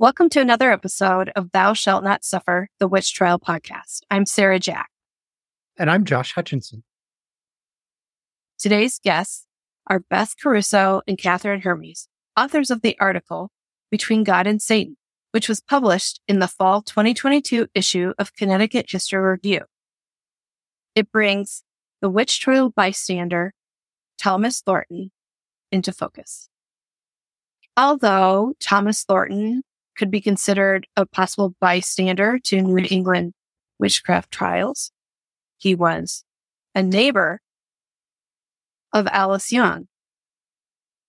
Welcome to another episode of Thou Shalt Not Suffer, the Witch Trial Podcast. I'm Sarah Jack. And I'm Josh Hutchinson. Today's guests are Beth Caruso and Katherine Hermes, authors of the article Between God and Satan, which was published in the fall 2022 issue of Connecticut History Review. It brings the witch trial bystander, Thomas Thornton, into focus. Although Thomas Thornton could be considered a possible bystander to New England witchcraft trials, he was a neighbor of Alice Young,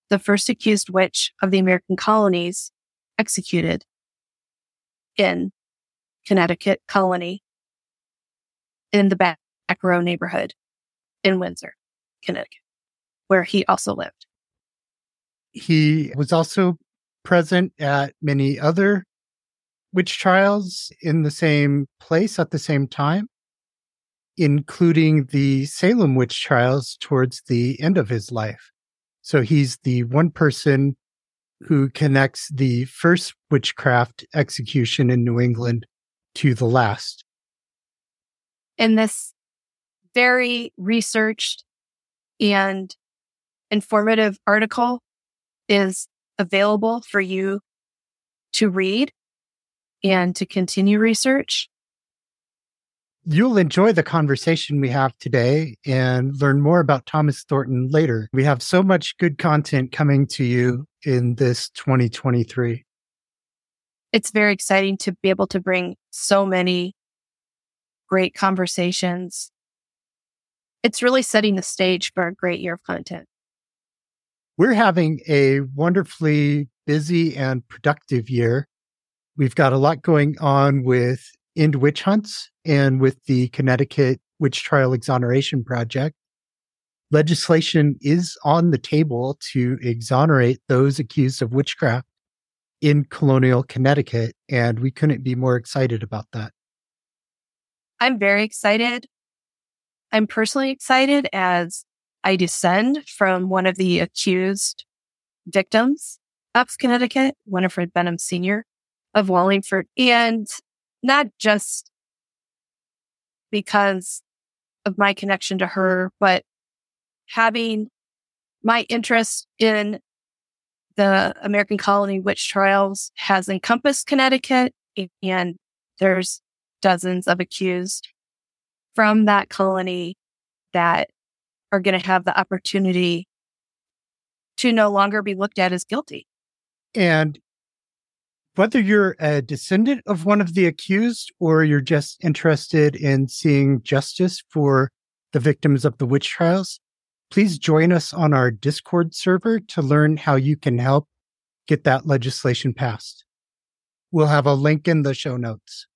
the first accused witch of the American colonies executed in Connecticut colony in the back row neighborhood in Windsor, Connecticut, where he also lived. He was also present at many other witch trials in the same place at the same time, including the Salem witch trials towards the end of his life. So he's the one person who connects the first witchcraft execution in New England to the last. In this very researched and informative article is available for you to read and to continue research. You'll enjoy the conversation we have today and learn more about Thomas Thornton later. We have so much good content coming to you in this 2023. It's very exciting to be able to bring so many great conversations. It's really setting the stage for a great year of content. We're having a wonderfully busy and productive year. We've got a lot going on with End Witch Hunts and with the Connecticut Witch Trial Exoneration Project. Legislation is on the table to exonerate those accused of witchcraft in colonial Connecticut, and we couldn't be more excited about that. I'm very excited. I'm personally excited as I descend from one of the accused victims of Connecticut, Winifred Benham Sr. of Wallingford. And not just because of my connection to her, but having my interest in the American colony witch trials has encompassed Connecticut and there's dozens of accused from that colony that are going to have the opportunity to no longer be looked at as guilty. And whether you're a descendant of one of the accused or you're just interested in seeing justice for the victims of the witch trials, please join us on our Discord server to learn how you can help get that legislation passed. We'll have a link in the show notes.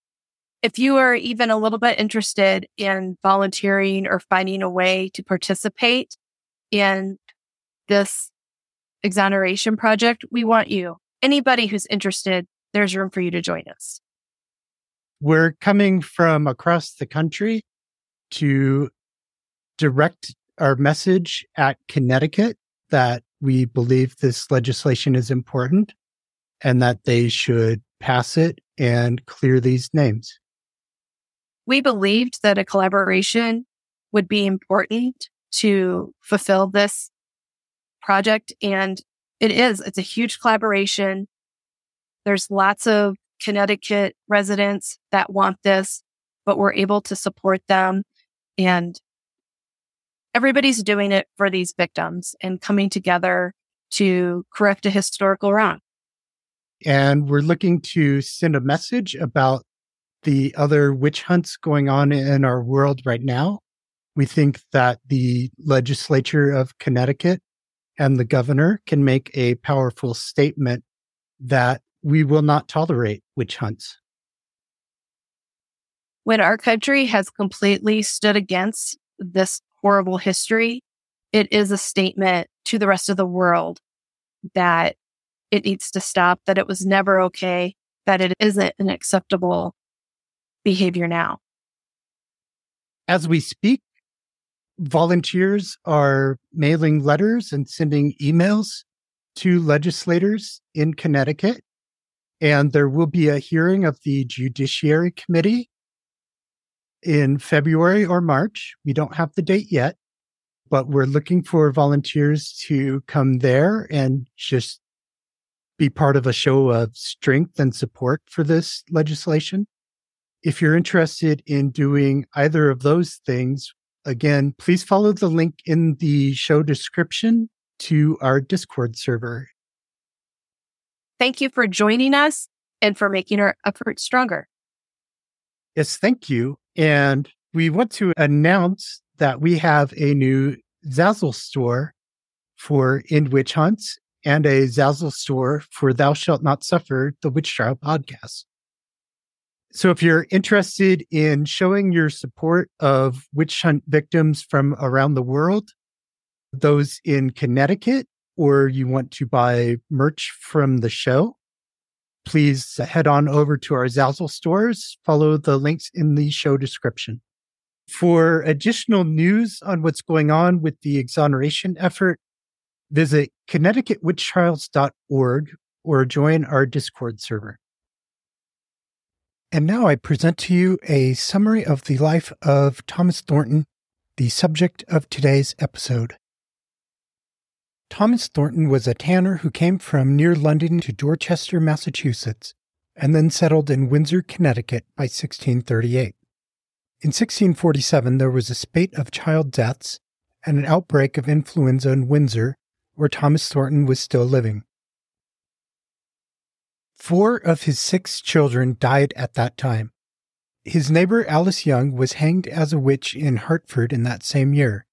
If you are even a little bit interested in volunteering or finding a way to participate in this exoneration project, we want you. Anybody who's interested, there's room for you to join us. We're coming from across the country to direct our message at Connecticut that we believe this legislation is important and that they should pass it and clear these names we believed that a collaboration would be important to fulfill this project. And it is, it's a huge collaboration. There's lots of Connecticut residents that want this, but we're able to support them. And everybody's doing it for these victims and coming together to correct a historical wrong. And we're looking to send a message about the other witch hunts going on in our world right now. We think that the legislature of Connecticut and the governor can make a powerful statement that we will not tolerate witch hunts. When our country has completely stood against this horrible history, it is a statement to the rest of the world that it needs to stop, that it was never okay, that it isn't an acceptable behavior now? As we speak, volunteers are mailing letters and sending emails to legislators in Connecticut And there will be a hearing of the Judiciary Committee in February or March. We don't have the date yet, but we're looking for volunteers to come there and just be part of a show of strength and support for this legislation. If you're interested in doing either of those things, again, please follow the link in the show description to our Discord server. Thank you for joining us and for making our efforts stronger. Yes, thank you. And we want to announce that we have a new Zazzle store for End Witch Hunts and a Zazzle store for Thou Shalt Not Suffer, the Witch Trial podcast. So if you're interested in showing your support of witch hunt victims from around the world, those in Connecticut, or you want to buy merch from the show, please head on over to our Zazzle stores. Follow the links in the show description. For additional news on what's going on with the exoneration effort, visit connecticutwitchtrials.org or join our Discord server. And now I present to you a summary of the life of Thomas Thornton, the subject of today's episode. Thomas Thornton was a tanner who came from near London to Dorchester, Massachusetts, and then settled in Windsor, Connecticut by 1638. In 1647, there was a spate of child deaths and an outbreak of influenza in Windsor, where Thomas Thornton was still living. Four of his six children died at that time. His neighbor Alice Young was hanged as a witch in Hartford in that same year.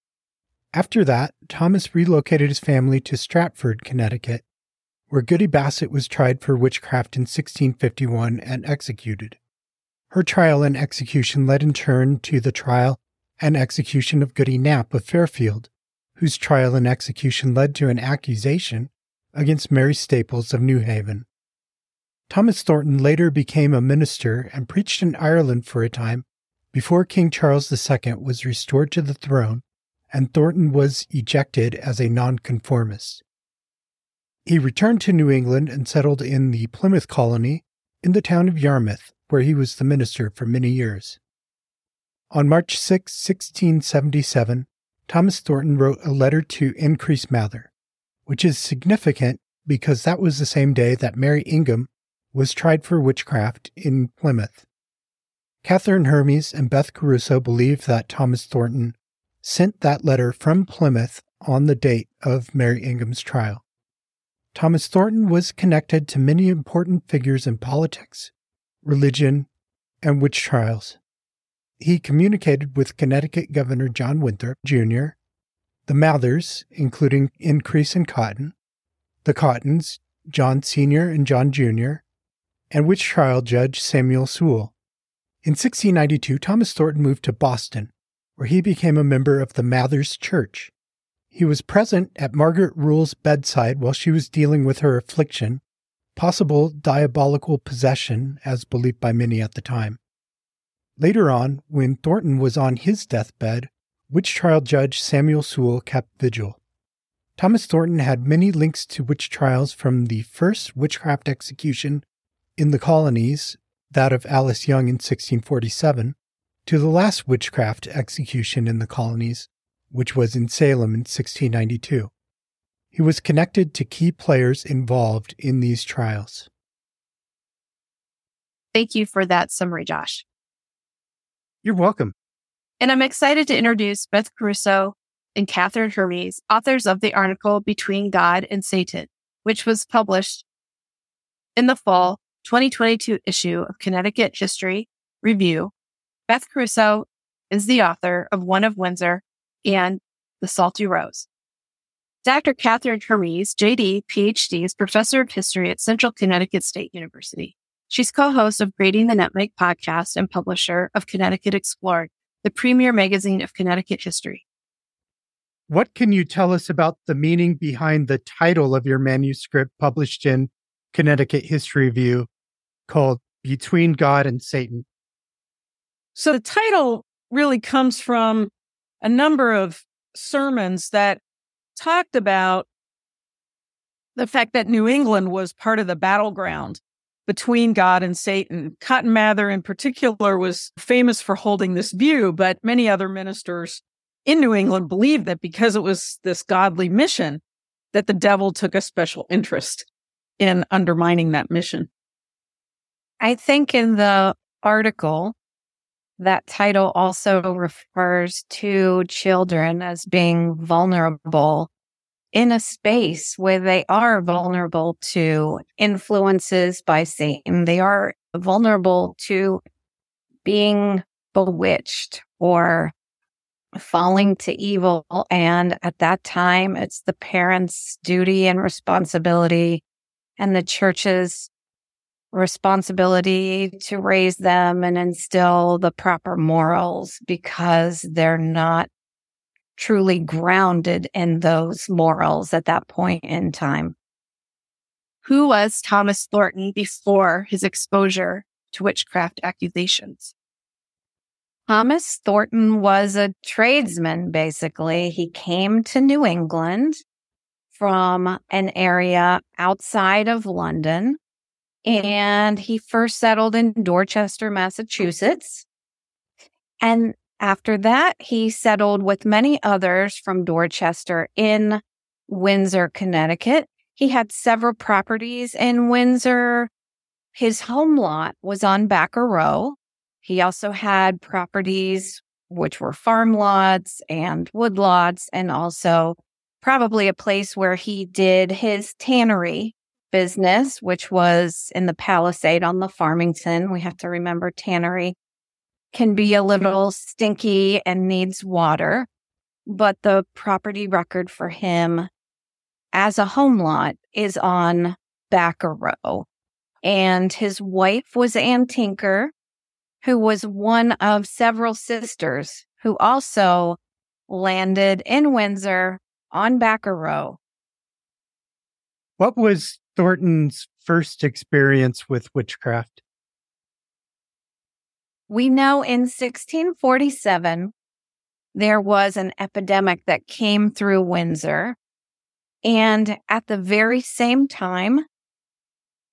After that, Thomas relocated his family to Stratford, Connecticut, where Goody Bassett was tried for witchcraft in 1651 and executed. Her trial and execution led in turn to the trial and execution of Goody Knapp of Fairfield, whose trial and execution led to an accusation against Mary Staples of New Haven. Thomas Thornton later became a minister and preached in Ireland for a time before King Charles II was restored to the throne and Thornton was ejected as a nonconformist. He returned to New England and settled in the Plymouth colony in the town of Yarmouth, where he was the minister for many years. On March 6, 1677, Thomas Thornton wrote a letter to Increase Mather, which is significant because that was the same day that Mary Ingham was tried for witchcraft in Plymouth. Katherine Hermes and Beth Caruso believe that Thomas Thornton sent that letter from Plymouth on the date of Mary Ingham's trial. Thomas Thornton was connected to many important figures in politics, religion, and witch trials. He communicated with Connecticut Governor John Winthrop Jr., the Mathers, including Increase and Cotton, the Cottons, John Sr. and John Jr., and witch trial judge Samuel Sewall. In 1692, Thomas Thornton moved to Boston, where he became a member of the Mathers Church. He was present at Margaret Rule's bedside while she was dealing with her affliction, possible diabolical possession, as believed by many at the time. Later on, when Thornton was on his deathbed, witch trial judge Samuel Sewall kept vigil. Thomas Thornton had many links to witch trials from the first witchcraft execution in the colonies, that of Alice Young in 1647, to the last witchcraft execution in the colonies, which was in Salem in 1692. He was connected to key players involved in these trials. Thank you for that summary, Josh. You're welcome. And I'm excited to introduce Beth Caruso and Katherine Hermes, authors of the article Between God and Satan, which was published in the fall 2022 issue of Connecticut History Review Beth Caruso is the author of One of Windsor and The Salty Rose. Dr. Katherine Hermes, JD, PhD, is professor of history at Central Connecticut State University. She's co-host of Grating the Nutmeg podcast and publisher of Connecticut Explored, the premier magazine of Connecticut history. What can you tell us about the meaning behind the title of your manuscript published in Connecticut History Review called Between God and Satan? So the title really comes from a number of sermons that talked about the fact that New England was part of the battleground between God and Satan. Cotton Mather, in particular, was famous for holding this view, but many other ministers in New England believed that because it was this godly mission, that the devil took a special interest in undermining that mission. I think in the article, that title also refers to children as being vulnerable in a space where they are vulnerable to influences by Satan. They are vulnerable to being bewitched or falling to evil. And at that time, it's the parents' duty and responsibility and the church's responsibility to raise them and instill the proper morals because they're not truly grounded in those morals at that point in time. Who was Thomas Thornton before his exposure to witchcraft accusations? Thomas Thornton was a tradesman, basically. He came to New England from an area outside of London and he first settled in Dorchester, Massachusetts. And after that, he settled with many others from Dorchester in Windsor, Connecticut. He had several properties in Windsor. His home lot was on Backer Row. He also had properties which were farm lots and wood lots, and also probably a place where he did his tannery business, which was in the Palisade on the Farmington. We have to remember tannery can be a mm-hmm. little stinky and needs water, but the property record for him as a home lot is on Backer Row. And his wife was Ann Tinker, who was one of several sisters who also landed in Windsor on Backer Row. What was Thornton's first experience with witchcraft? We know in 1647, there was an epidemic that came through Windsor. And at the very same time,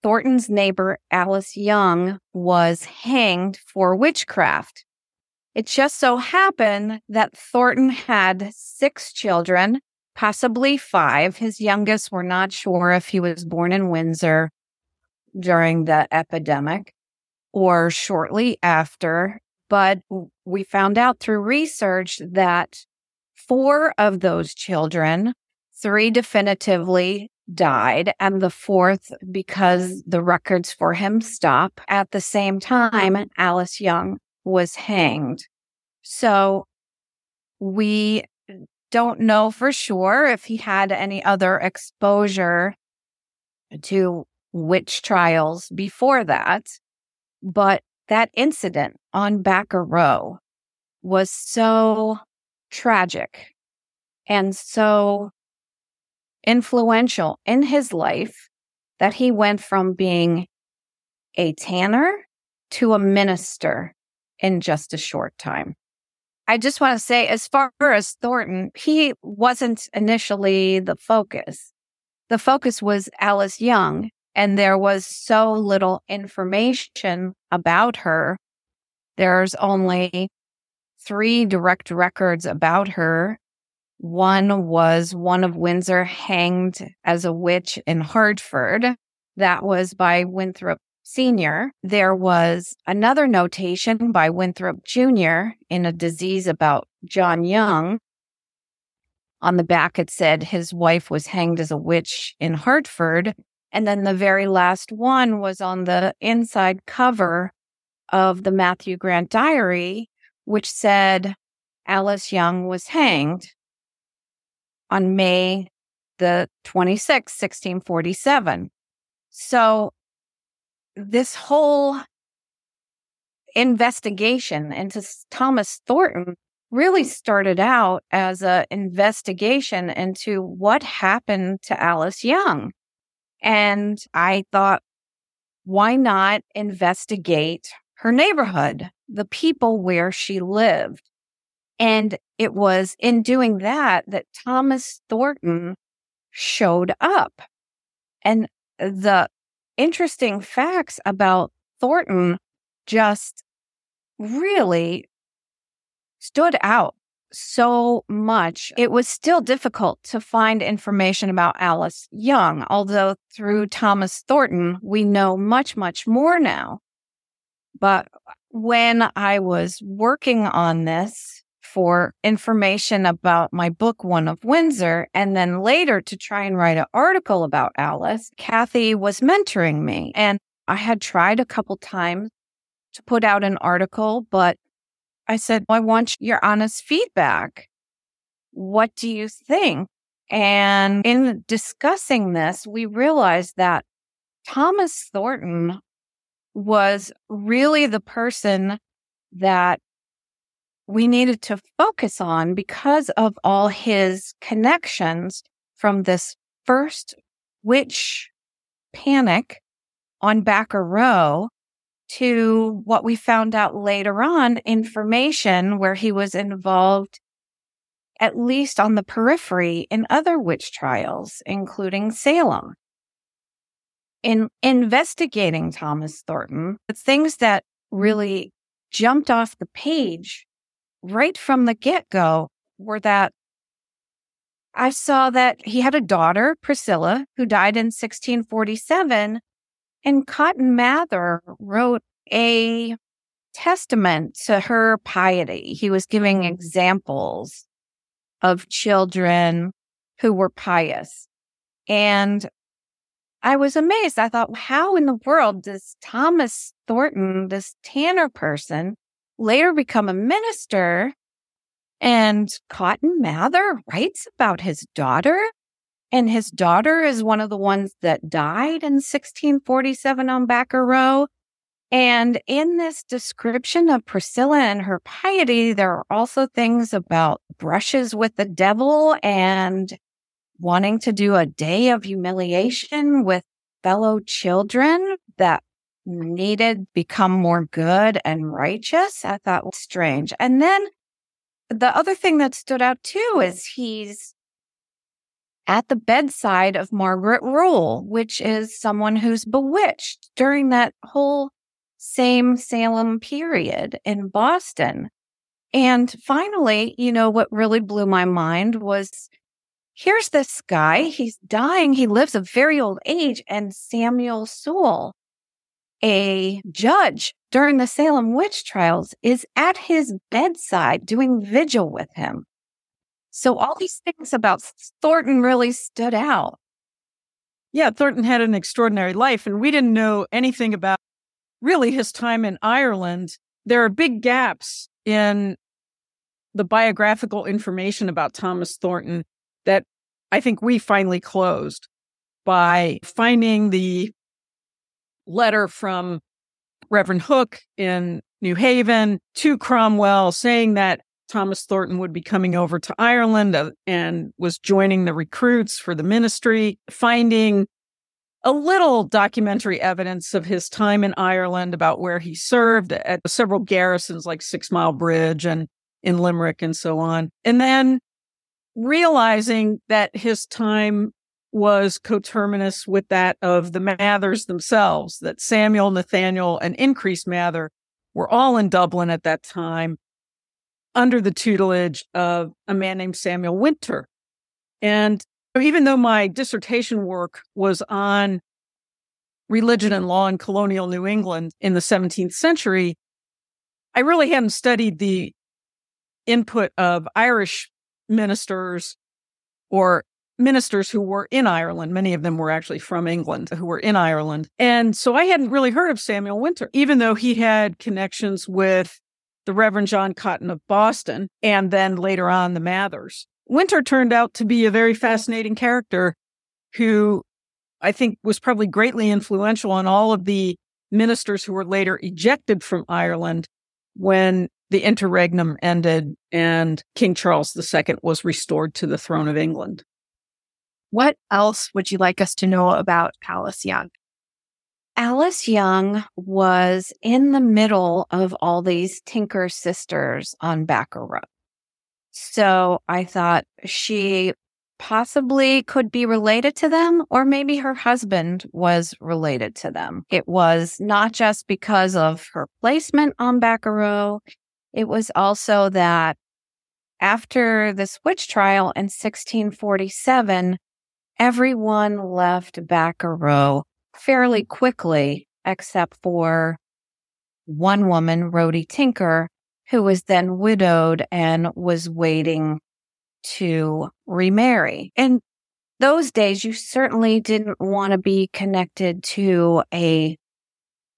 Thornton's neighbor, Alice Young, was hanged for witchcraft. It just so happened that Thornton had six children, possibly five. His youngest, we're not sure if he was born in Windsor during the epidemic or shortly after. But we found out through research that four of those children, three definitively died, and the fourth because the records for him stop. At the same time, Alice Young was hanged. So we don't know for sure if he had any other exposure to witch trials before that. But that incident on Backer Row was so tragic and so influential in his life that he went from being a tanner to a minister in just a short time. I just want to say, as far as Thornton, he wasn't initially the focus. The focus was Alice Young and there was so little information about her. There's only three direct records about her. One was one of Windsor hanged as a witch in Hartford. That was by Winthrop Sr. There was another notation by Winthrop Jr. in a disease about John Young. On the back, it said his wife was hanged as a witch in Hartford. And then the very last one was on the inside cover of the Matthew Grant diary, which said Alice Young was hanged on May the 26th, 1647. So this whole investigation into Thomas Thornton really started out as an investigation into what happened to Alice Young. And I thought, why not investigate her neighborhood, the people where she lived? And it was in doing that that Thomas Thornton showed up. And the interesting facts about Thornton just really stood out so much. It was still difficult to find information about Alice Young, although through Thomas Thornton, we know much, much more now. But when I was working on this for information about my book, One of Windsor, and then later to try and write an article about Alice, Kathy was mentoring me. And I had tried a couple times to put out an article, but I said, I want your honest feedback. What do you think? And in discussing this, we realized that Thomas Thornton was really the person that we needed to focus on because of all his connections from this first witch panic on Backer Row to what we found out later on information where he was involved at least on the periphery in other witch trials, including Salem. In investigating Thomas Thornton, the things that really jumped off the page right from the get go were that I saw that he had a daughter, Priscilla, who died in 1647, and Cotton Mather wrote a testament to her piety. He was giving mm. examples of children who were pious. And I was amazed. I thought, how in the world does Thomas Thornton, this Tanner person, later become a minister? And Cotton Mather writes about his daughter and his daughter is one of the ones that died in 1647 on Backer Row. And in this description of Priscilla and her piety, there are also things about brushes with the devil and wanting to do a day of humiliation with fellow children that needed become more good and righteous. I thought was strange. And then the other thing that stood out too is he's at the bedside of Margaret Rule, which is someone who's bewitched during that whole same Salem period in Boston. And finally, you know, what really blew my mind was here's this guy. He's dying. He lives a very old age. And Samuel Sewall, a judge during the Salem witch trials, is at his bedside doing vigil with him. So all these things about Thornton really stood out. Yeah, Thornton had an extraordinary life, and we didn't know anything about really his time in Ireland. There are big gaps in the biographical information about Thomas Thornton that I think we finally closed by finding the letter from Reverend Hooke in New Haven to Cromwell saying that Thomas Thornton would be coming over to Ireland uh, and was joining the recruits for the ministry, finding a little documentary evidence of his time in Ireland about where he served at several garrisons like Six Mile Bridge and in Limerick and so on. And then realizing that his time was coterminous with that of the Mathers themselves, that Samuel, Nathaniel, and Increase Mather were all in Dublin at that time under the tutelage of a man named Samuel Winter. And even though my dissertation work was on religion and law in colonial New England in the 17th century, I really hadn't studied the input of Irish ministers or ministers who were in Ireland. Many of them were actually from England who were in Ireland. And so I hadn't really heard of Samuel Winter, even though he had connections with the Reverend John Cotton of Boston, and then later on the Mathers. Winter turned out to be a very fascinating character who I think was probably greatly influential on all of the ministers who were later ejected from Ireland when the interregnum ended and King Charles II was restored to the throne of England. What else would you like us to know about Alice Young? Alice Young was in the middle of all these Tinker sisters on Backer Row. So I thought she possibly could be related to them, or maybe her husband was related to them. It was not just because of her placement on Backer Row, it was also that after this witch trial in 1647, everyone left Backer Row fairly quickly, except for one woman, Rhody Tinker, who was then widowed and was waiting to remarry. In those days, you certainly didn't want to be connected to a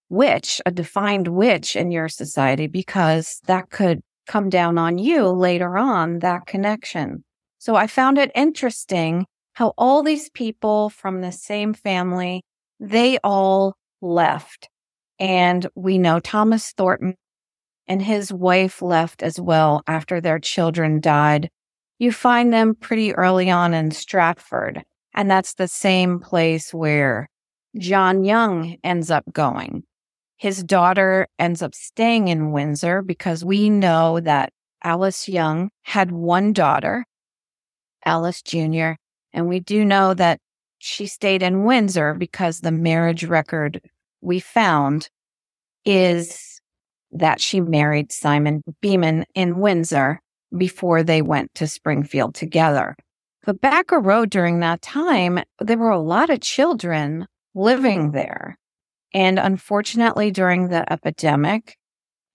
witch, a defined witch in your society, because that could come down on you later on, that connection. So I found it interesting how all these people from the same family, they all left. And we know Thomas Thornton and his wife left as well after their children died. You find them pretty early on in Stratford. And that's the same place where John Young ends up going. His daughter ends up staying in Windsor because we know that Alice Young had one daughter, Alice Jr., and we do know that she stayed in Windsor because the marriage record we found is that she married Simon Beeman in Windsor before they went to Springfield together. But Backer Row during that time, there were a lot of children living there. And unfortunately, during the epidemic,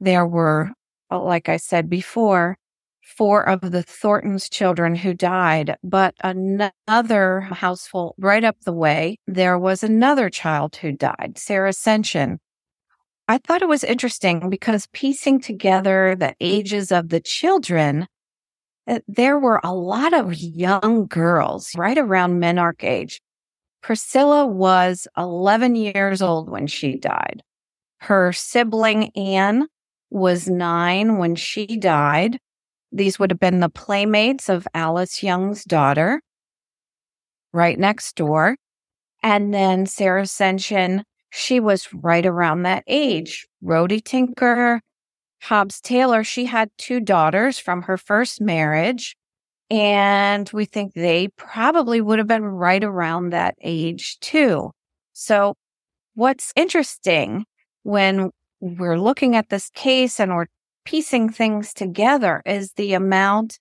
there were, like I said before, four of the Thorntons' children who died, but another household right up the way, there was another child who died, Sarah Ascension. I thought it was interesting because piecing together the ages of the children, uh, there were a lot of young girls right around menarche age. Priscilla was 11 years old when she died. Her sibling Anne was nine when she died. These would have been the playmates of Alice Young's daughter, right next door. And then Sarah Ascension, she was right around that age. Rhody Tinker, Hobbs Taylor, she had two daughters from her first marriage. And we think they probably would have been right around that age too. So what's interesting when we're looking at this case and we're piecing things together is the amount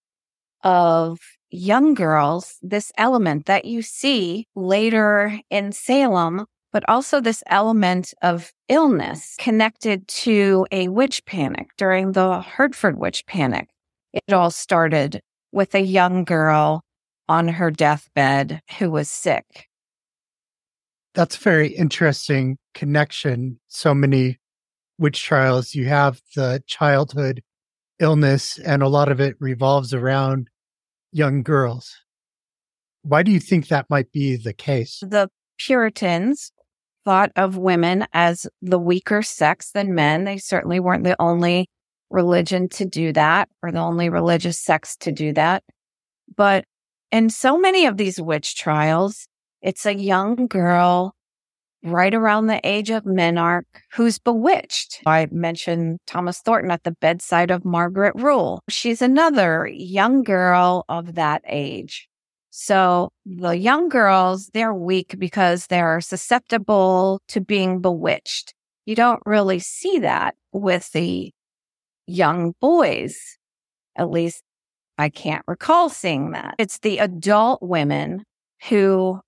of young girls, this element that you see later in Salem, but also this element of illness connected to a witch panic during the Hartford witch panic. It all started with a young girl on her deathbed who was sick. That's a very interesting connection. So many witch trials, you have the childhood illness, and a lot of it revolves around young girls. Why do you think that might be the case? The Puritans thought of women as the weaker sex than men. They certainly weren't the only religion to do that or the only religious sects to do that. But in so many of these witch trials, it's a young girl right around the age of menarche who's bewitched. I mentioned Thomas Thornton at the bedside of Margaret Rule. She's another young girl of that age. So the young girls, they're weak because they're susceptible to being bewitched. You don't really see that with the young boys. At least I can't recall seeing that. It's the adult women who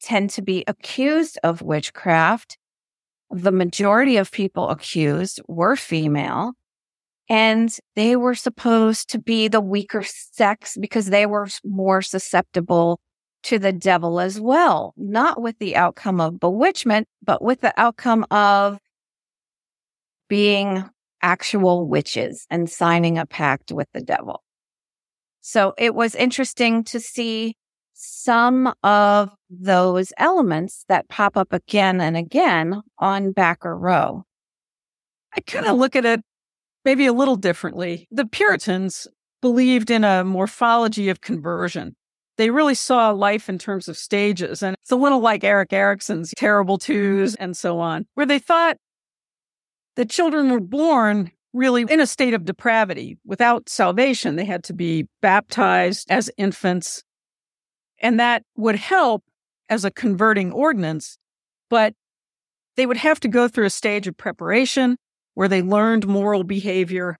tend to be accused of witchcraft. The majority of people accused were female and they were supposed to be the weaker sex because they were more susceptible to the devil as well, not with the outcome of bewitchment, but with the outcome of being actual witches and signing a pact with the devil. So it was interesting to see some of those elements that pop up again and again on Backer Row. I kind of look at it maybe a little differently. The Puritans believed in a morphology of conversion. They really saw life in terms of stages. And it's a little like Erik Erikson's terrible twos and so on, where they thought that children were born really in a state of depravity without salvation. They had to be baptized as infants. And that would help as a converting ordinance, but they would have to go through a stage of preparation where they learned moral behavior.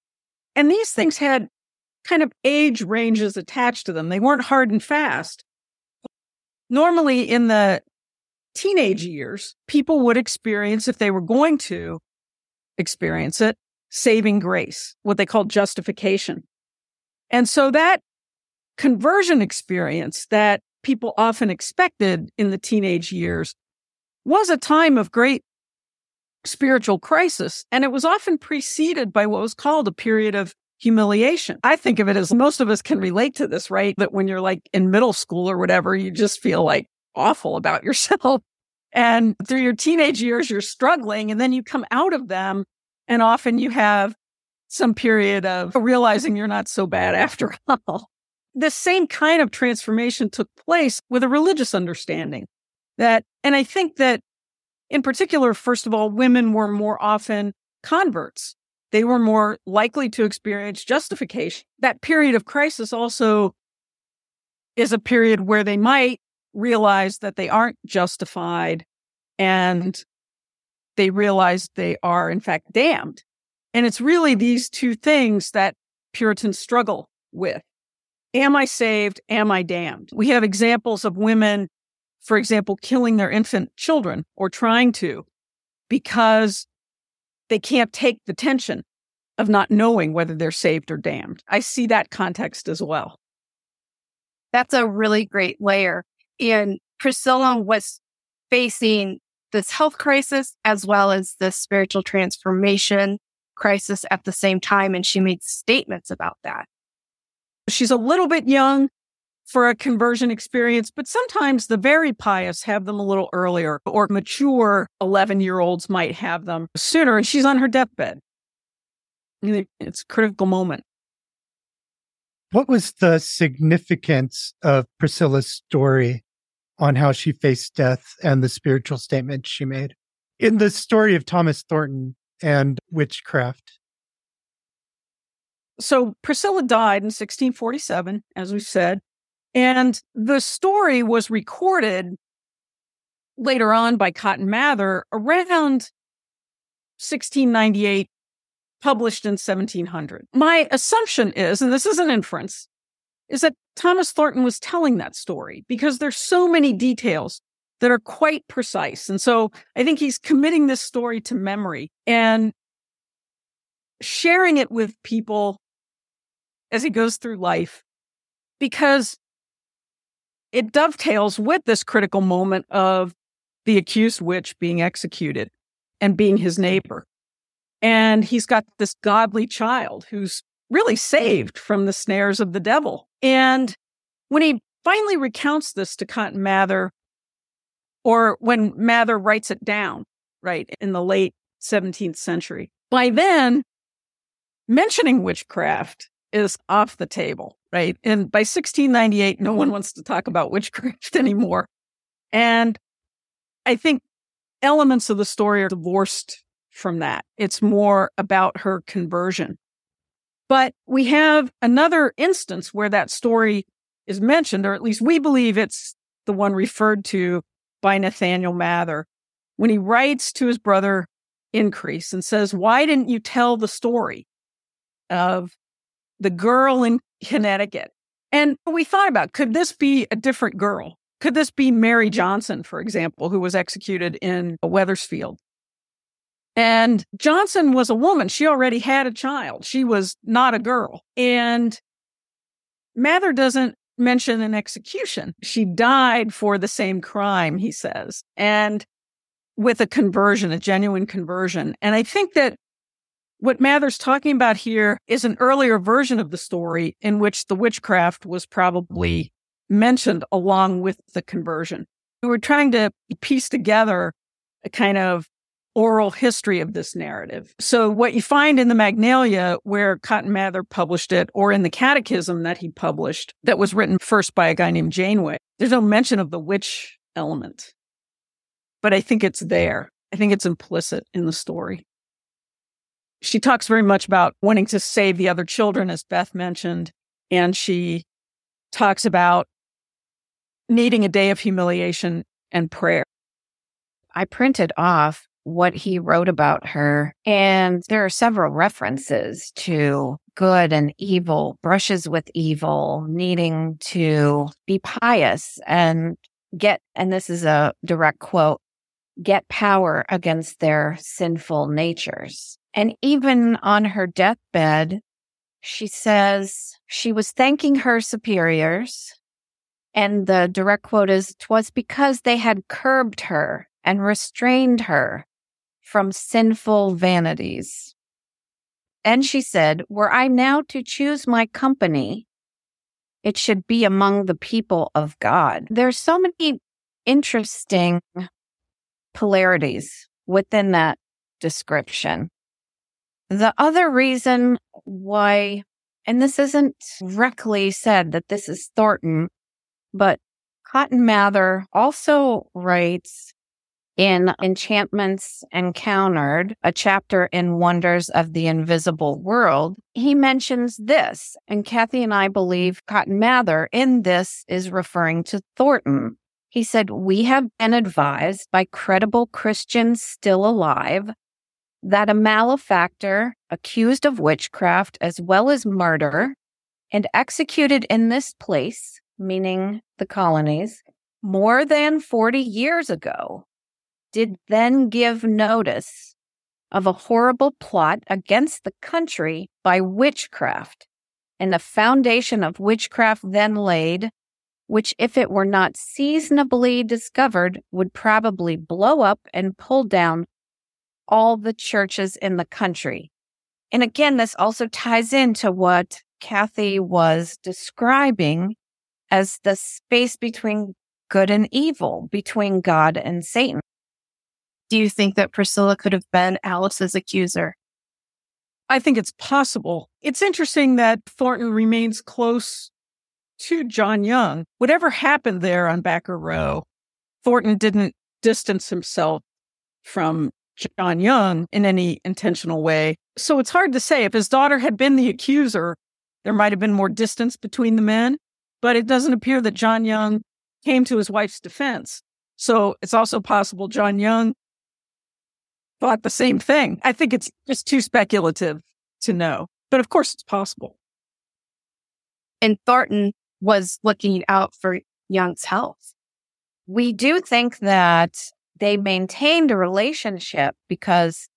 And these things had kind of age ranges attached to them. They weren't hard and fast. Normally, in the teenage years, people would experience, if they were going to experience it, saving grace, what they call justification. And so that conversion experience that people often expected in the teenage years was a time of great spiritual crisis. And it was often preceded by what was called a period of humiliation. I think of it as most of us can relate to this, right? That when you're like in middle school or whatever, you just feel like awful about yourself. And through your teenage years, you're struggling and then you come out of them and often you have some period of realizing you're not so bad after all. The same kind of transformation took place with a religious understanding that, and I think that in particular, first of all, women were more often converts. They were more likely to experience justification. That period of crisis also is a period where they might realize that they aren't justified and they realize they are, in fact, damned. And it's really these two things that Puritans struggle with. Am I saved? Am I damned? We have examples of women, for example, killing their infant children or trying to because they can't take the tension of not knowing whether they're saved or damned. I see that context as well. That's a really great layer. And Priscilla was facing this health crisis as well as this spiritual transformation crisis at the same time. And she made statements about that. She's a little bit young for a conversion experience, but sometimes the very pious have them a little earlier, or mature 11 year olds might have them sooner. And she's on her deathbed. It's a critical moment. What was the significance of Priscilla's story on how she faced death and the spiritual statement she made. In the story of Thomas Thornton and witchcraft. So Priscilla died in 1647, as we said, and the story was recorded later on by Cotton Mather around 1698, published in 1700. My assumption is, and this is an inference, is that Thomas Thornton was telling that story because there's so many details that are quite precise. And so I think he's committing this story to memory and sharing it with people as he goes through life because it dovetails with this critical moment of the accused witch being executed and being his mm-hmm. neighbor. And he's got this godly child who's really saved from the snares of the devil. And when he finally recounts this to Cotton Mather, or when Mather writes it down, right, in the late 17th century, by then, mentioning witchcraft is off the table, right? And by 1698, no one wants to talk about witchcraft anymore. And I think elements of the story are divorced from that. It's more about her conversion. But we have another instance where that story is mentioned, or at least we believe it's the one referred to by Nathaniel Mather when he writes to his brother Increase and says, Why didn't you tell the story of the girl in Connecticut? And we thought about could this be a different girl? Could this be Mary Johnson, for example, who was executed in Wethersfield? And Johnson was a woman. She already had a child. She was not a girl. And Mather doesn't mention an execution. She died for the same crime, he says, and with a conversion, a genuine conversion. And I think that what Mather's talking about here is an earlier version of the story in which the witchcraft was probably mentioned along with the conversion. We were trying to piece together a kind of oral history of this narrative. So what you find in the Magnalia, where Cotton Mather published it, or in the Catechism that he published, that was written first by a guy named Janeway, there's no mention of the witch element. But I think it's there. I think it's implicit in the story. She talks very much about wanting to save the other children, as Beth mentioned, and she talks about needing a day of humiliation and prayer. I printed off what he wrote about her, and there are several references to good and evil, brushes with evil, needing to be pious and get, and this is a direct quote, get power against their sinful natures. And even on her deathbed, she says she was thanking her superiors. And the direct quote is, "Twas because they had curbed her and restrained her from sinful vanities. And she said, Were I now to choose my company, it should be among the people of God. There's so many interesting polarities within that description. The other reason why, and this isn't directly said that this is Thornton, but Cotton Mather also writes in Enchantments Encountered, a chapter in Wonders of the Invisible World, he mentions this. And Kathy and I believe Cotton Mather in this is referring to Thornton. He said, We have been advised by credible Christians still alive that a malefactor accused of witchcraft as well as murder and executed in this place, meaning the colonies, more than 40 years ago did then give notice of a horrible plot against the country by witchcraft, and the foundation of witchcraft then laid, which, if it were not seasonably discovered, would probably blow up and pull down all the churches in the country. And again, this also ties into what Kathy was describing as the space between good and evil, between God and Satan. Do you think that Priscilla could have been Alice's accuser? I think it's possible. It's interesting that Thornton remains close to John Young. Whatever happened there on Backer Row, Thornton didn't distance himself from John Young in any intentional way. So it's hard to say. If his daughter had been the accuser, there might have been more distance between the men, but it doesn't appear that John Young came to his wife's defense. So it's also possible John Young thought the same thing. I think it's just too speculative to know, but of course it's possible. And Thornton was looking out for Young's health. We do think that they maintained a relationship because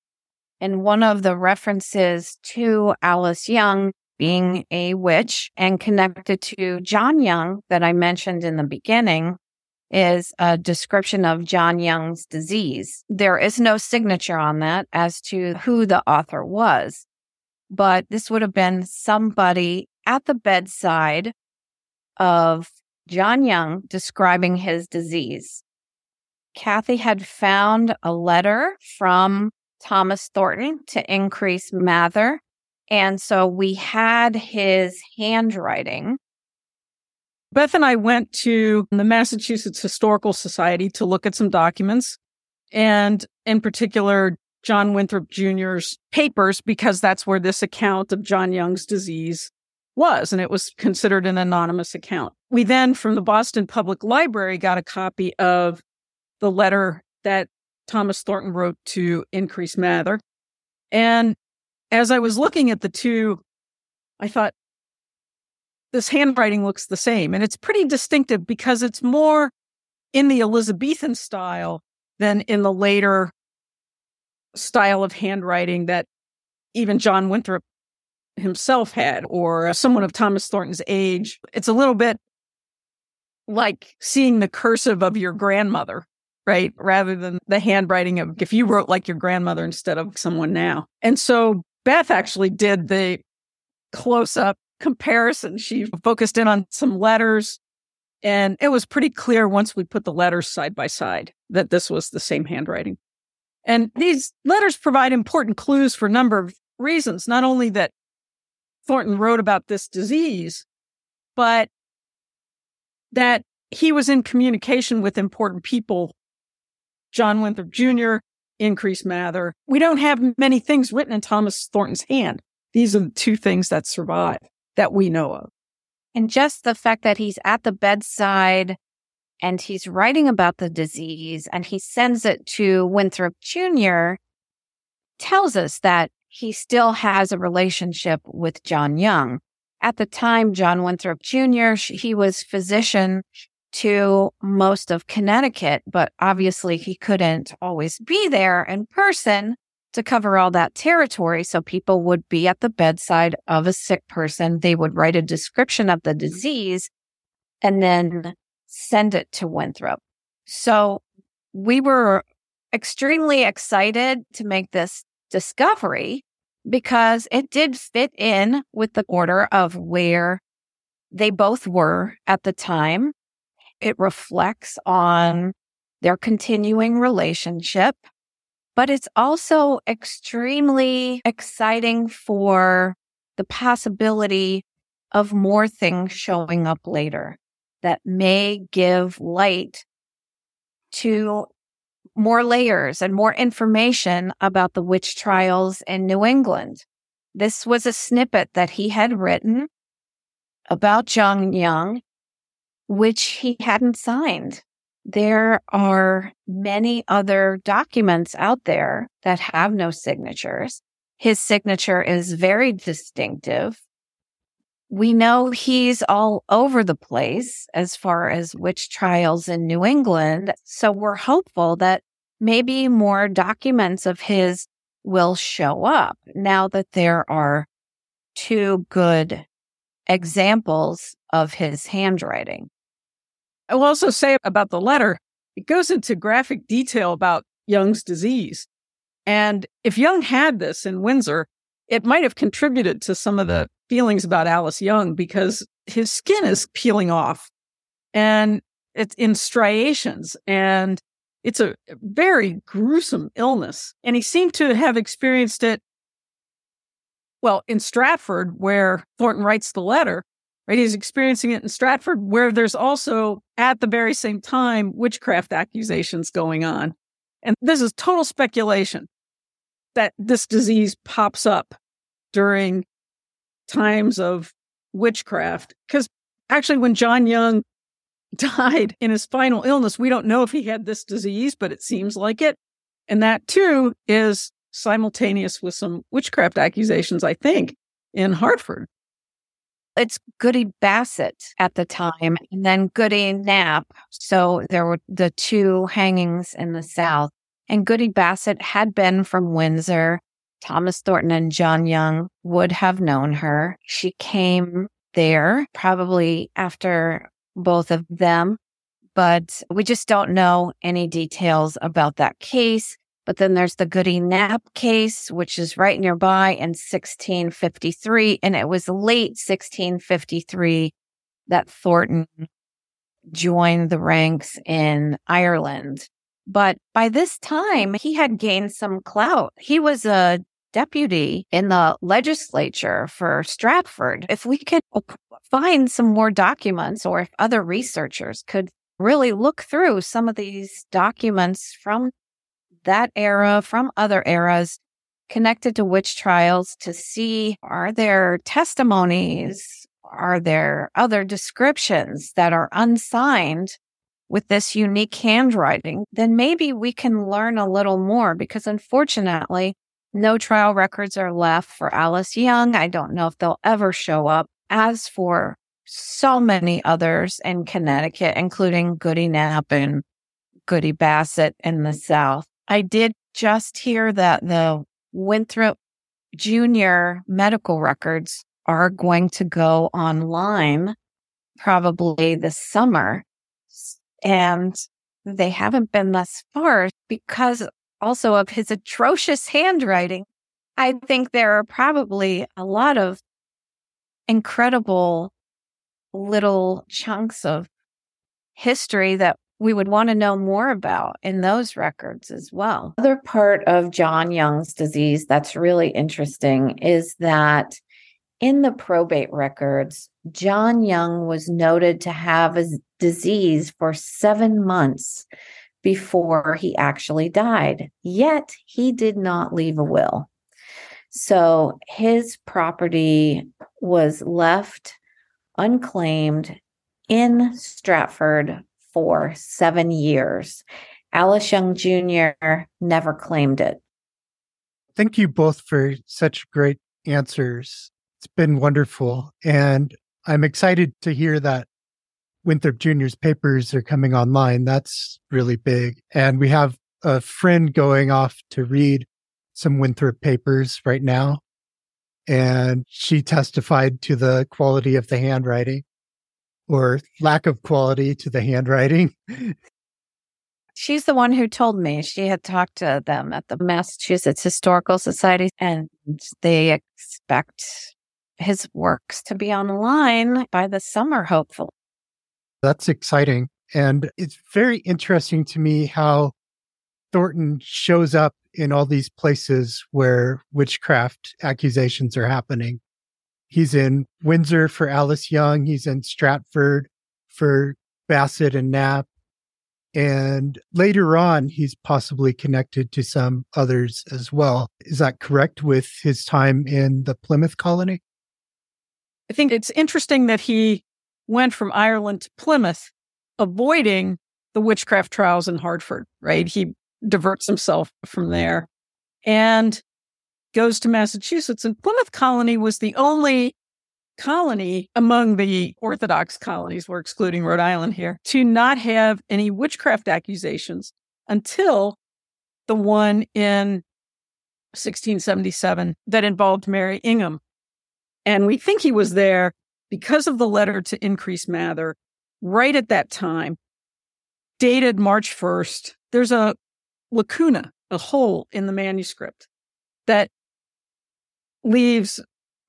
in one of the references to Alice Young being a witch and connected to John Young that I mentioned in the beginning, is a description of John Young's disease. There is no signature on that as to who the author was, but this would have been somebody at the bedside of John Young describing his disease. Kathy had found a letter from Thomas Thornton to Increase Mather. And so we had his handwriting Beth and I went to the Massachusetts Historical Society to look at some documents and in particular, John Winthrop Jr.'s papers, because that's where this account of John Young's disease was, and it was considered an anonymous account. We then, from the Boston Public Library, got a copy of the letter that Thomas Thornton wrote to Increase Mather. And as I was looking at the two, I thought, this handwriting looks the same. And it's pretty distinctive because it's more in the Elizabethan style than in the later style of handwriting that even John Winthrop himself had, or someone of Thomas Thornton's age. It's a little bit like seeing the cursive of your grandmother, right? Rather than the handwriting of if you wrote like your grandmother instead of someone now. And so Beth actually did the close up comparison. She focused in on some letters and it was pretty clear once we put the letters side by side that this was the same handwriting. And these letters provide important clues for a number of reasons, not only that Thornton wrote about this disease, but that he was in communication with important people. John Winthrop Jr., Increase Mather. We don't have many things written in Thomas Thornton's hand. These are the two things that survive that we know of. And just the fact that he's at the bedside and he's writing about the disease and he sends it to Winthrop Jr., tells us that he still has a relationship with John Young. At the time, John Winthrop Jr., he was physician to most of Connecticut, but obviously he couldn't always be there in person to cover all that territory. So people would be at the bedside of a sick person. They would write a description of the disease and then send it to Winthrop. So we were extremely excited to make this discovery because it did fit in with the order of where they both were at the time. It reflects on their continuing relationship, but it's also extremely exciting for the possibility of more things showing up later that may give light to more layers and more information about the witch trials in New England. This was a snippet that he had written about John Young, which he hadn't signed. There are many other documents out there that have no signatures. His signature is very distinctive. We know he's all over the place as far as witch trials in New England. So we're hopeful that maybe more documents of his will show up now that there are two good examples of his handwriting. I will also say about the letter, it goes into graphic detail about Young's disease. And if Young had this in Windsor, it might have contributed to some of the feelings about Alice Young because his skin is peeling off and it's in striations and it's a very gruesome illness. And he seemed to have experienced it, well, in Stratford, where Thornton writes the letter, right? He's experiencing it in Stratford, where there's also at the very same time witchcraft accusations going on. And this is total speculation that this disease pops up during times of witchcraft. Because actually, when John Young died in his final illness, we don't know if he had this disease, but it seems like it. And that too is simultaneous with some witchcraft accusations, I think, in Hartford. It's Goody Bassett at the time, and then Goody Knapp. So there were the two hangings in the South. And Goody Bassett had been from Windsor. Thomas Thornton and John Young would have known her. She came there probably after both of them, but we just don't know any details about that case. But then there's the Goody Knapp case, which is right nearby in 1653. And it was late 1653 that Thornton joined the ranks in Ireland. But by this time, he had gained some clout. He was a deputy in the legislature for Stratford. If we could find some more documents or if other researchers could really look through some of these documents from that era, from other eras connected to witch trials to see are there testimonies? Are there other descriptions that are unsigned with this unique handwriting? Then maybe we can learn a little more because unfortunately, no trial records are left for Alice Young. I don't know if they'll ever show up. As for so many others in Connecticut, including Goody Knapp and Goody Bassett in the South, I did just hear that the Winthrop Jr. medical records are going to go online probably this summer. And they haven't been thus far because also of his atrocious handwriting, I think there are probably a lot of incredible little chunks of history that we would want to know more about in those records as well. Other part of John Young's disease that's really interesting is that in the probate records, John Young was noted to have a disease for seven months before he actually died. Yet he did not leave a will. So his property was left unclaimed in Stratford for seven years. Alice Young Jr. never claimed it. Thank you both for such great answers. It's been wonderful. And I'm excited to hear that Winthrop Jr.'s papers are coming online. That's really big. And we have a friend going off to read some Winthrop papers right now. And she testified to the quality of the handwriting or lack of quality to the handwriting. She's the one who told me she had talked to them at the Massachusetts Historical Society and they expect his works to be online by the summer, hopefully. That's exciting. And it's very interesting to me how Thornton shows up in all these places where witchcraft accusations are happening. He's in Windsor for Alice Young. He's in Stratford for Bassett and Knapp. And later on, he's possibly connected to some others as well. Is that correct with his time in the Plymouth colony? I think it's interesting that he went from Ireland to Plymouth, avoiding the witchcraft trials in Hartford, right? He diverts himself from there and goes to Massachusetts. And Plymouth colony was the only colony among the Orthodox colonies, we're excluding Rhode Island here, to not have any witchcraft accusations until the one in 1677 that involved Mary Ingham. And we think he was there because of the letter to Increase Mather right at that time, dated March 1st. There's a lacuna, a hole in the manuscript that leaves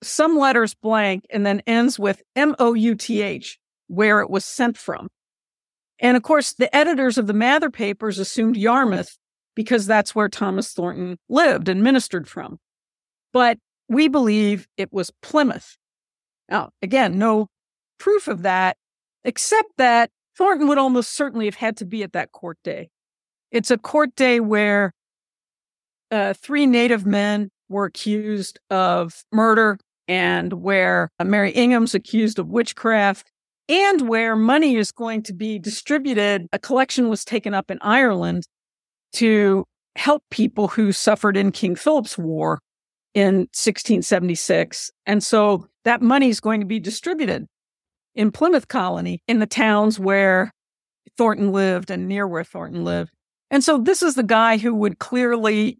some letters blank and then ends with M O U T H, where it was sent from. And of course, the editors of the Mather papers assumed Yarmouth because that's where Thomas Thornton lived and ministered from. But we believe it was Plymouth. Now, again, no proof of that, except that Thornton would almost certainly have had to be at that court day. It's a court day where uh, three native men were accused of murder and where uh, Mary Ingham's accused of witchcraft and where money is going to be distributed. A collection was taken up in Ireland to help people who suffered in King Philip's War in 1676. And so that money is going to be distributed in Plymouth Colony in the towns where Thornton lived and near where Thornton lived. And so this is the guy who would clearly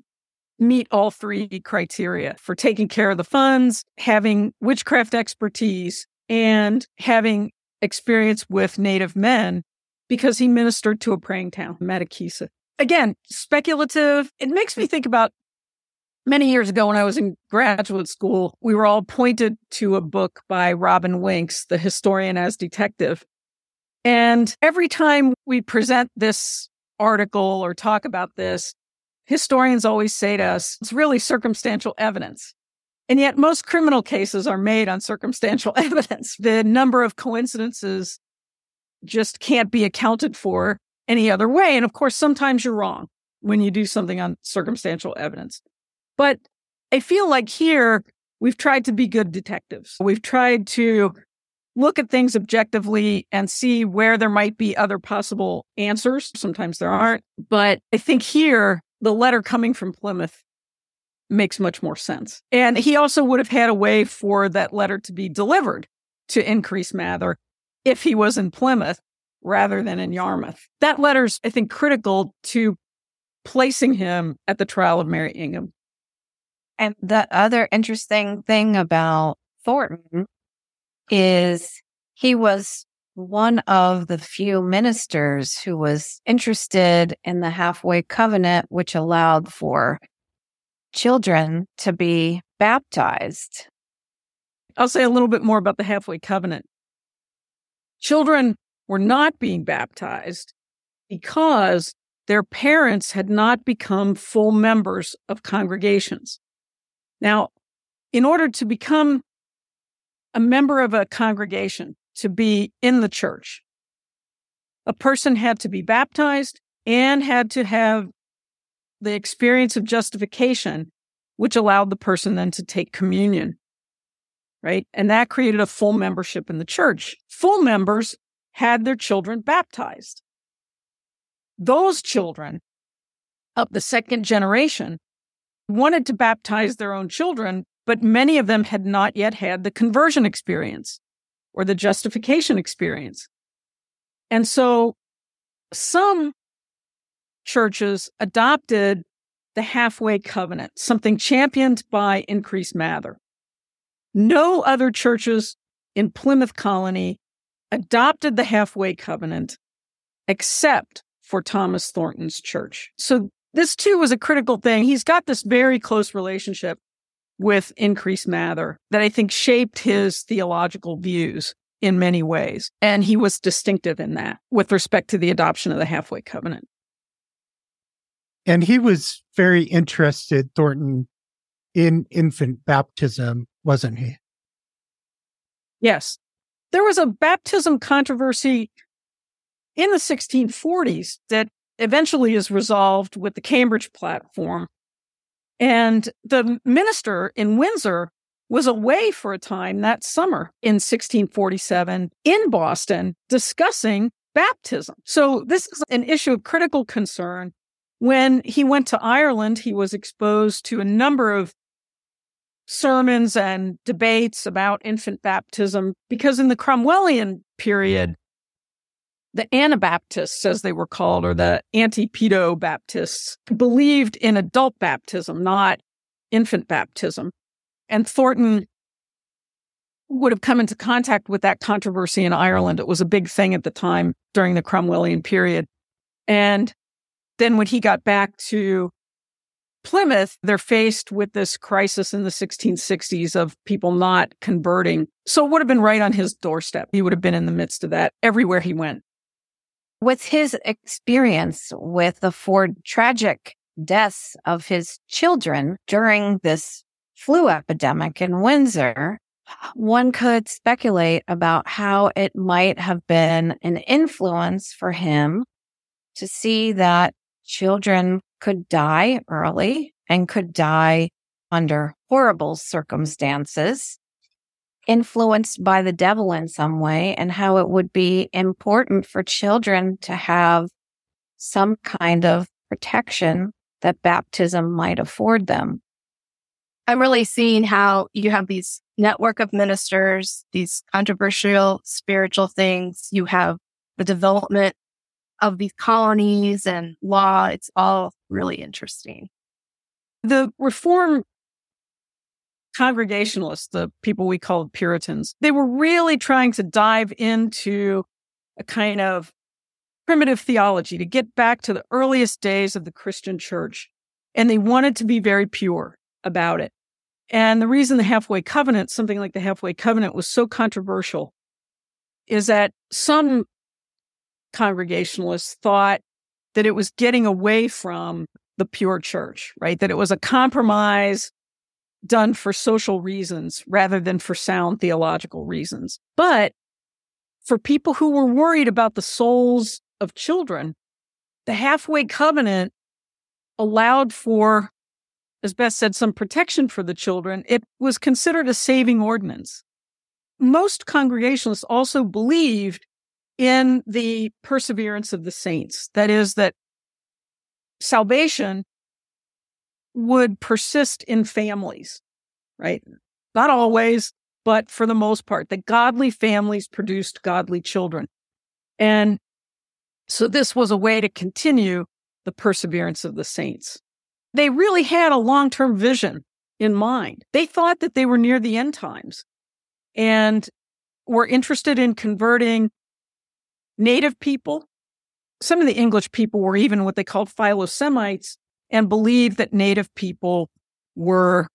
meet all three criteria for taking care of the funds, having witchcraft expertise, and having experience with native men because he ministered to a praying town, Mattakessit. Again, speculative. It makes me think about many years ago when I was in graduate school, we were all pointed to a book by Robin Winks, The Historian as Detective. And every time we present this article or talk about this, historians always say to us, it's really circumstantial evidence. And yet most criminal cases are made on circumstantial evidence. The number of coincidences just can't be accounted for any other way. And of course, sometimes you're wrong when you do something on circumstantial evidence. But I feel like here we've tried to be good detectives. We've tried to look at things objectively and see where there might be other possible answers. Sometimes there aren't. But I think here, the letter coming from Plymouth makes much more sense. And he also would have had a way for that letter to be delivered to Increase Mather if he was in Plymouth rather than in Yarmouth. That letter's, I think, critical to placing him at the trial of Mary Ingham. And the other interesting thing about Thornton is he was one of the few ministers who was interested in the halfway covenant, which allowed for children to be baptized. I'll say a little bit more about the halfway covenant. Children were not being baptized because their parents had not become full members of congregations. Now, in order to become a member of a congregation, to be in the church, a person had to be baptized and had to have the experience of justification, which allowed the person then to take communion. Right. And that created a full membership in the church. Full members had their children baptized. those children of the second generation wanted to baptize their own children, but many of them had not yet had the conversion experience or the justification experience. And so some churches adopted the halfway covenant, something championed by Increase Mather. No other churches in Plymouth Colony adopted the halfway covenant except for Thomas Thornton's church. So this too was a critical thing. He's got this very close relationship with Increase Mather that I think shaped his theological views in many ways. And he was distinctive in that with respect to the adoption of the halfway covenant. And he was very interested, Thornton, in infant baptism, wasn't he? Yes. There was a baptism controversy in the 1640s that eventually is resolved with the Cambridge platform. And the minister in Windsor was away for a time that summer in 1647 in Boston discussing baptism. So this is an issue of critical concern. When he went to Ireland, he was exposed to a number of sermons and debates about infant baptism because in the Cromwellian period, the Anabaptists, as they were called, or the anti pedo Baptists, believed in adult baptism, not infant baptism. And Thornton would have come into contact with that controversy in Ireland. It was a big thing at the time during the Cromwellian period. And then when he got back to Plymouth, they're faced with this crisis in the 1660s of people not converting. So it would have been right on his doorstep. He would have been in the midst of that everywhere he went. With his experience with the four tragic deaths of his children during this flu epidemic in Windsor, one could speculate about how it might have been an influence for him to see that children could die early and could die under horrible circumstances influenced by the devil in some way and how it would be important for children to have some kind of protection that baptism might afford them. I'm really seeing how you have these network of ministers, these controversial spiritual things. You have the development of these colonies and law. It's all really interesting. The reform Congregationalists, the people we called Puritans, they were really trying to dive into a kind of primitive theology to get back to the earliest days of the Christian church. And they wanted to be very pure about it. And the reason the halfway covenant, something like the halfway covenant was so controversial is that some Congregationalists thought that it was getting away from the pure church, right? That it was a compromise done for social reasons rather than for sound theological reasons. But for people who were worried about the souls of children, the halfway covenant allowed for, as Beth said, some protection for the children. It was considered a saving ordinance. Most Congregationalists also believed in the perseverance of the saints. That is, that salvation would persist in families, right? Mm. Not always, but for the most part, that godly families produced godly children. And so this was a way to continue the perseverance of the saints. They really had a long term vision in mind. They thought that they were near the end times and were interested in converting native people. Some of the English people were even what they called Philo-Semites, and believed that Native people were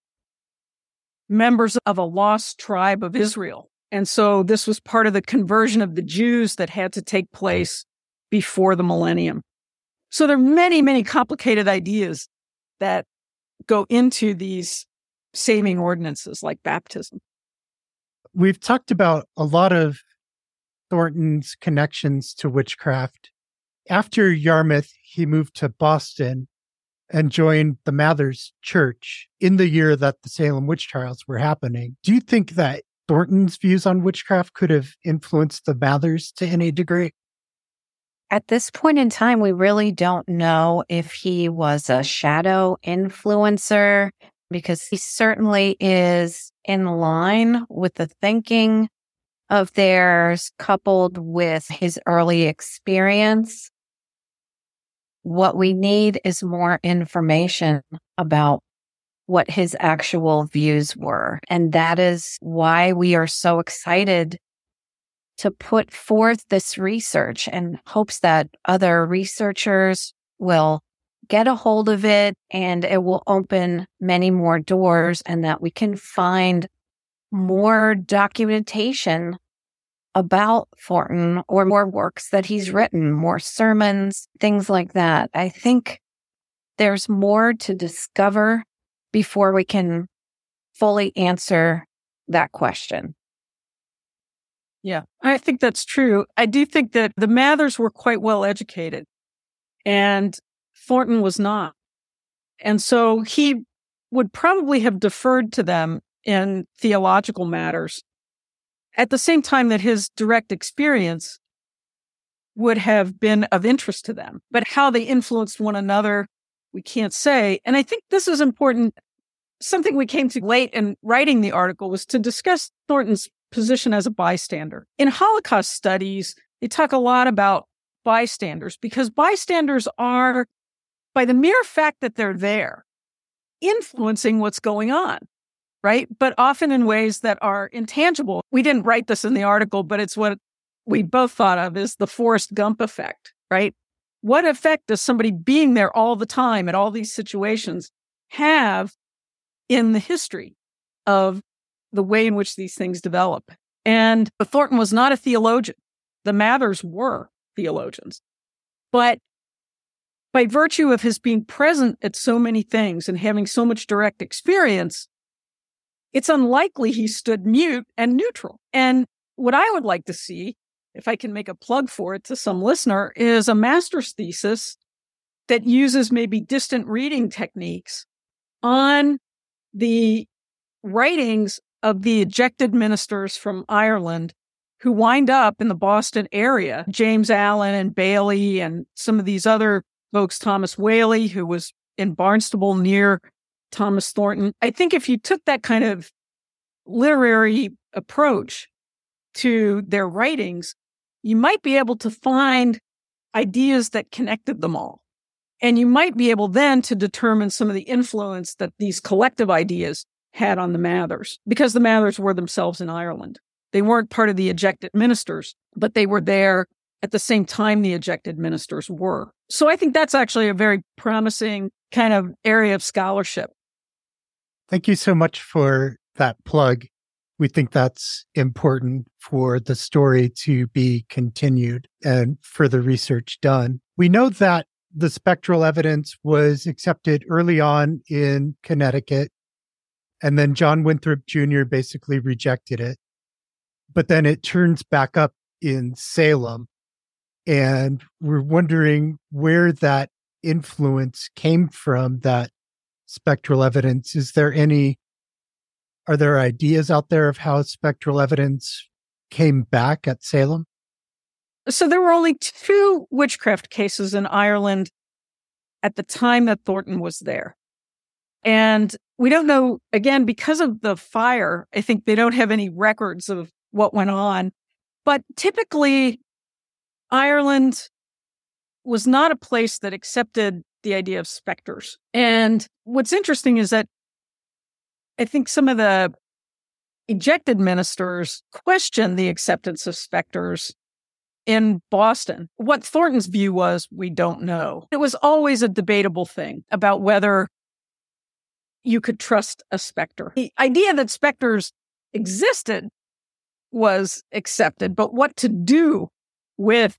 members of a lost tribe of Israel. And so this was part of the conversion of the Jews that had to take place before the millennium. So there are many, many complicated ideas that go into these saving ordinances like baptism. We've talked about a lot of Thornton's connections to witchcraft. After Yarmouth, he moved to Boston and joined the Mathers Church in the year that the Salem witch trials were happening. Do you think that Thornton's views on witchcraft could have influenced the Mathers to any degree? At this point in time, we really don't know if he was a shadow influencer because he certainly is in line with the thinking of theirs coupled with his early experience. What we need is more information about what his actual views were. And that is why we are so excited to put forth this research and hopes that other researchers will get a hold of it and it will open many more doors and that we can find more documentation about Thornton or more works that he's written, more sermons, things like that. I think there's more to discover before we can fully answer that question. Yeah, I think that's true. I do think that the Mathers were quite well educated and Thornton was not. And so he would probably have deferred to them in theological matters at the same time that his direct experience would have been of interest to them. But how they influenced one another, we can't say. And I think this is important. Something we came to late in writing the article was to discuss Thornton's position as a bystander. In Holocaust studies, they talk a lot about bystanders because bystanders are, by the mere fact that they're there, influencing what's going on, right? But often in ways that are intangible. We didn't write this in the article, but it's what we both thought of as the Forrest Gump effect, right? What effect does somebody being there all the time at all these situations have in the history of the way in which these things develop. And Thornton was not a theologian. The Mathers were theologians. But by virtue of his being present at so many things and having so much direct experience, it's unlikely he stood mute and neutral. And what I would like to see, if I can make a plug for it to some listener, is a master's thesis that uses maybe distant reading techniques on the writings of the ejected ministers from Ireland who wind up in the Boston area, James Allen and Bailey and some of these other folks, Thomas Walley, who was in Barnstable near Thomas Thornton. I think if you took that kind of literary approach to their writings, you might be able to find ideas that connected them all. And you might be able then to determine some of the influence that these collective ideas had on the Mathers because the Mathers were themselves in Ireland. They weren't part of the ejected ministers, but they were there at the same time the ejected ministers were. So I think that's actually a very promising kind of area of scholarship. Thank you so much for that plug. We think that's important for the story to be continued and further research done. We know that the spectral evidence was accepted early on in Connecticut and then John Winthrop Jr. basically rejected it. But then it turns back up in Salem. And we're wondering where that influence came from, that spectral evidence. Is there any, are there ideas out there of how spectral evidence came back at Salem? So there were only two witchcraft cases in Ireland at the time that Thornton was there. And we don't know, again, because of the fire, I think they don't have any records of what went on. But typically, Ireland was not a place that accepted the idea of specters. And what's interesting is that I think some of the ejected ministers questioned the acceptance of specters in Boston. What Thornton's view was, we don't know. It was always a debatable thing about whether you could trust a specter. The idea that specters existed was accepted, but what to do with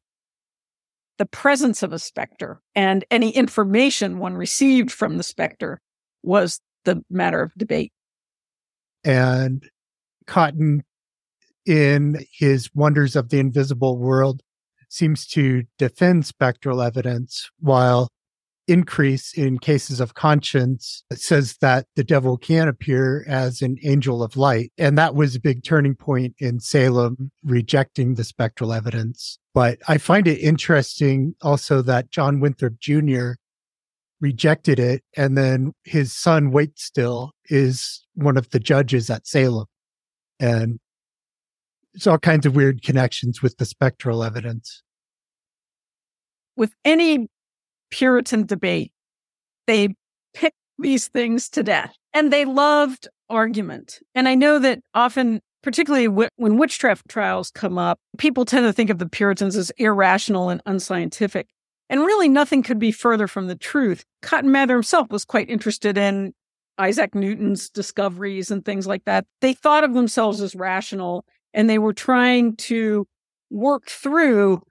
the presence of a specter and any information one received from the specter was the matter of debate. And Cotton, in his Wonders of the Invisible World, seems to defend spectral evidence, while Increase in cases of conscience says that the devil can appear as an angel of light. And that was a big turning point in Salem rejecting the spectral evidence. But I find it interesting also that John Winthrop Jr. rejected it. And then his son, Waitstill, is one of the judges at Salem. And it's all kinds of weird connections with the spectral evidence. With any Puritan debate. They picked these things to death and they loved argument. And I know that often, particularly when witchcraft trials come up, people tend to think of the Puritans as irrational and unscientific. And really, nothing could be further from the truth. Cotton Mather himself was quite interested in Isaac Newton's discoveries and things like that. They thought of themselves as rational and they were trying to work through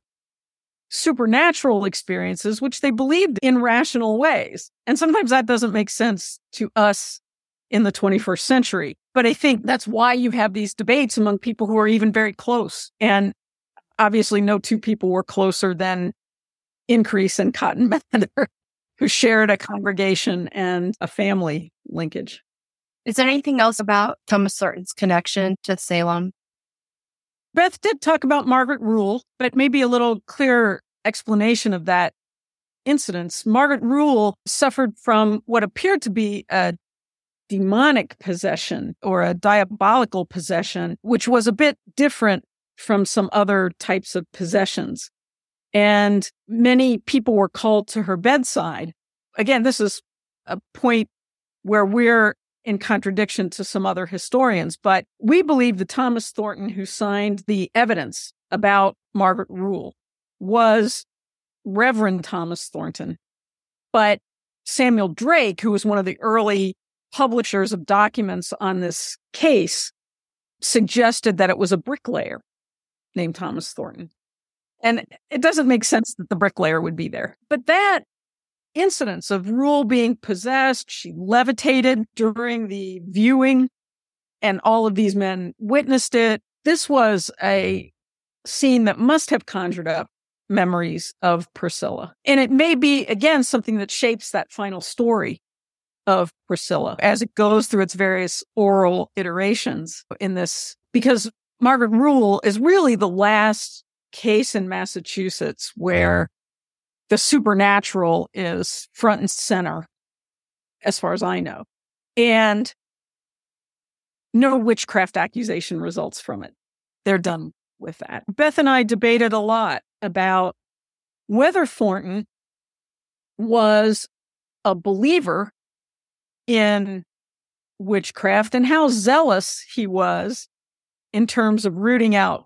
supernatural experiences, which they believed in rational ways. And sometimes that doesn't make sense to us in the 21st century. But I think that's why you have these debates among people who are even very close. And obviously, no two people were closer than Increase and Cotton Mather, who shared a congregation and a family linkage. Is there anything else about Thomas Thornton's connection to Salem Beth did talk about Margaret Rule, but maybe a little clearer explanation of that incident. Margaret Rule suffered from what appeared to be a demonic possession or a diabolical possession, which was a bit different from some other types of possessions. And many people were called to her bedside. Again, this is a point where we're in contradiction to some other historians, but we believe that Thomas Thornton, who signed the evidence about Margaret Rule, was Reverend Thomas Thornton. But Samuel Drake, who was one of the early publishers of documents on this case, suggested that it was a bricklayer named Thomas Thornton. And it doesn't make sense that the bricklayer would be there. But that incidents of Rule being possessed. She levitated during the viewing, and all of these men witnessed it. This was a scene that must have conjured up memories of Priscilla. And it may be, again, something that shapes that final story of Priscilla as it goes through its various oral iterations in this, because Margaret Rule is really the last case in Massachusetts where the supernatural is front and center, as far as I know. And no witchcraft accusation results from it. They're done with that. Beth and I debated a lot about whether Thornton was a believer in witchcraft and how zealous he was in terms of rooting out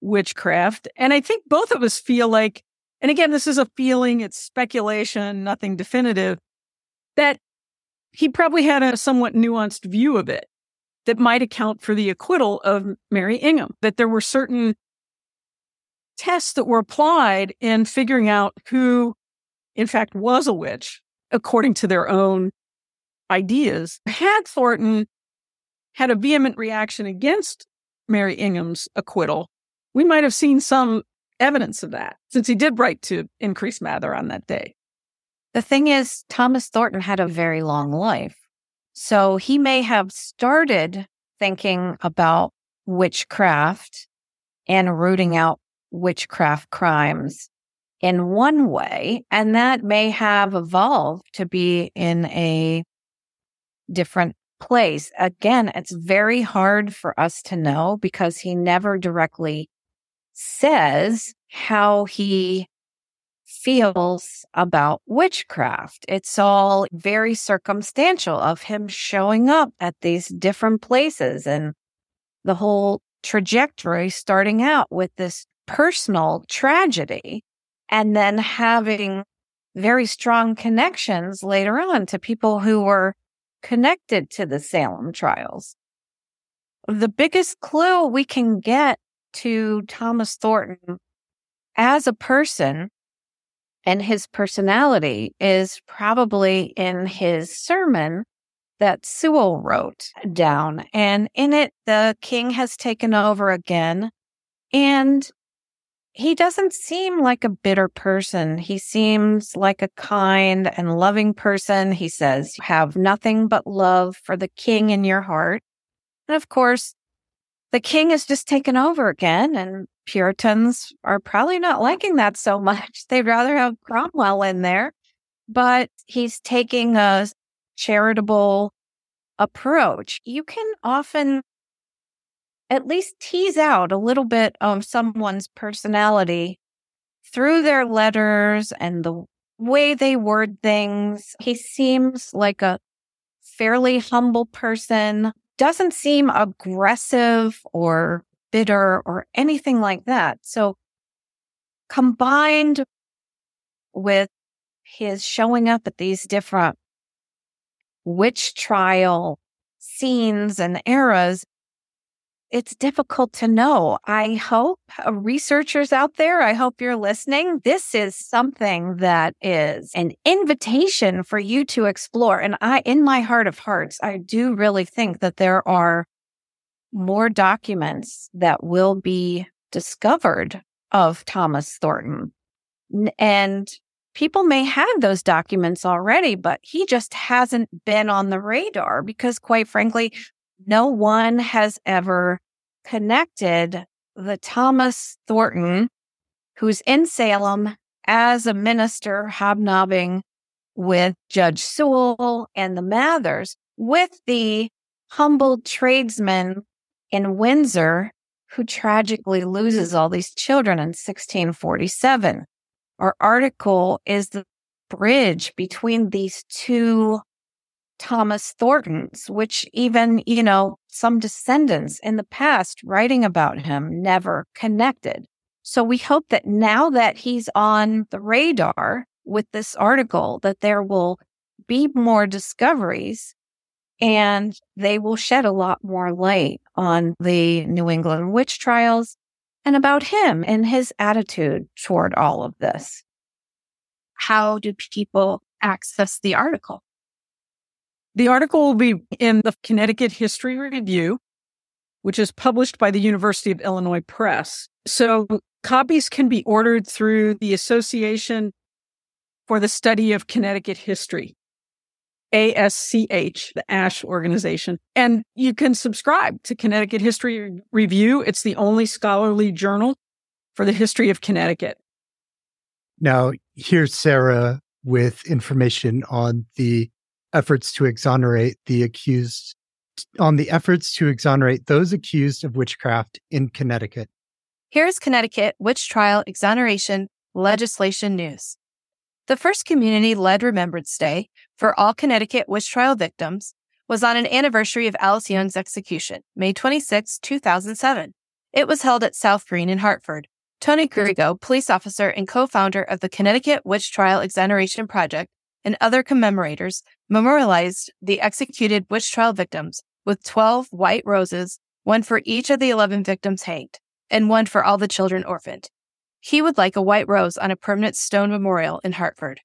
witchcraft. And I think both of us feel like and again, this is a feeling, it's speculation, nothing definitive, that he probably had a somewhat nuanced view of it that might account for the acquittal of Mary Ingham, that there were certain tests that were applied in figuring out who, in fact, was a witch according to their own ideas. Had Thornton had a vehement reaction against Mary Ingham's acquittal, we might have seen some evidence of that since he did write to Increase Mather on that day. The thing is, Thomas Thornton had a very long life. So he may have started thinking about witchcraft and rooting out witchcraft crimes in one way, and that may have evolved to be in a different place. Again, it's very hard for us to know because he never directly says how he feels about witchcraft. It's all very circumstantial of him showing up at these different places and the whole trajectory starting out with this personal tragedy and then having very strong connections later on to people who were connected to the Salem trials. The biggest clue we can get to Thomas Thornton as a person and his personality is probably in his sermon that Sewall wrote down. And in it, the king has taken over again. And he doesn't seem like a bitter person. He seems like a kind and loving person. He says, have nothing but love for the king in your heart. And of course, the king has just taken over again and Puritans are probably not liking that so much. They'd rather have Cromwell in there, but he's taking a charitable approach. You can often at least tease out a little bit of someone's personality through their letters and the way they word things. He seems like a fairly humble person, doesn't seem aggressive or bitter or anything like that. So combined with his showing up at these different witch trial scenes and eras, it's difficult to know. I hope uh, researchers out there, I hope you're listening. This is something that is an invitation for you to explore. And I, in my heart of hearts, I do really think that there are more documents that will be discovered of Thomas Thornton. And people may have those documents already, but he just hasn't been on the radar because, quite frankly, no one has ever connected the Thomas Thornton, who's in Salem as a minister hobnobbing with Judge Sewall and the Mathers, with the humble tradesman in Windsor who tragically loses all these children in 1647. Our article is the bridge between these two Thomas Thorntons, which even, you know, some descendants in the past writing about him never connected. So we hope that now that he's on the radar with this article, that there will be more discoveries and they will shed a lot more light on the New England witch trials and about him and his attitude toward all of this. How do people access the article? The article will be in the Connecticut History Review, which is published by the University of Illinois Press. So copies can be ordered through the Association for the Study of Connecticut History. ASCH, the ASH organization. And you can subscribe to Connecticut History Review. It's the only scholarly journal for the history of Connecticut. Now, here's Sarah with information on the efforts to exonerate the accused on the efforts to exonerate those accused of witchcraft in Connecticut. Here's Connecticut witch trial exoneration legislation news. The first community led Remembrance Day for all Connecticut witch trial victims was on an anniversary of Alice Young's execution, May 26, 2007. It was held at South Green in Hartford. Tony Griego, police officer and co-founder of the Connecticut Witch Trial Exoneration Project, and other commemorators memorialized the executed witch trial victims with 12 white roses, one for each of the 11 victims hanged, and one for all the children orphaned. He would like a white rose on a permanent stone memorial in Hartford.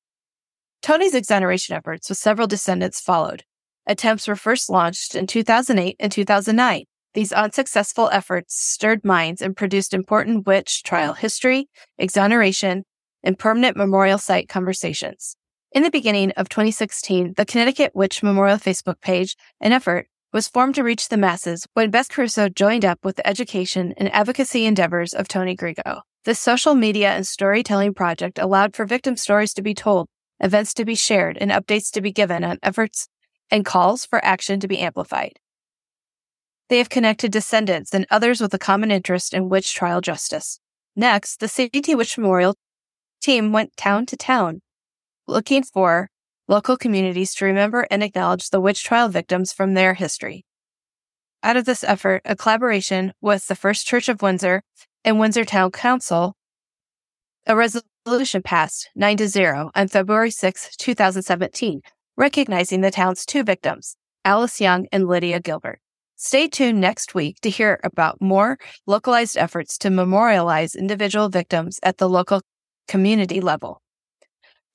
Tony's exoneration efforts with several descendants followed. Attempts were first launched in 2008 and 2009. These unsuccessful efforts stirred minds and produced important witch trial history, exoneration, and permanent memorial site conversations. In the beginning of 2016, the Connecticut Witch Memorial Facebook page, an effort, was formed to reach the masses when Beth Caruso joined up with the education and advocacy endeavors of Tony Griego. This social media and storytelling project allowed for victim stories to be told, events to be shared, and updates to be given on efforts and calls for action to be amplified. They have connected descendants and others with a common interest in witch trial justice. Next, the CT Witch Memorial team went town to town looking for local communities to remember and acknowledge the witch trial victims from their history. Out of this effort, a collaboration with the First Church of Windsor and Windsor Town Council, a resolution passed 9 to 0 on February 6, 2017, recognizing the town's two victims, Alice Young and Lydia Gilbert. Stay tuned next week to hear about more localized efforts to memorialize individual victims at the local community level.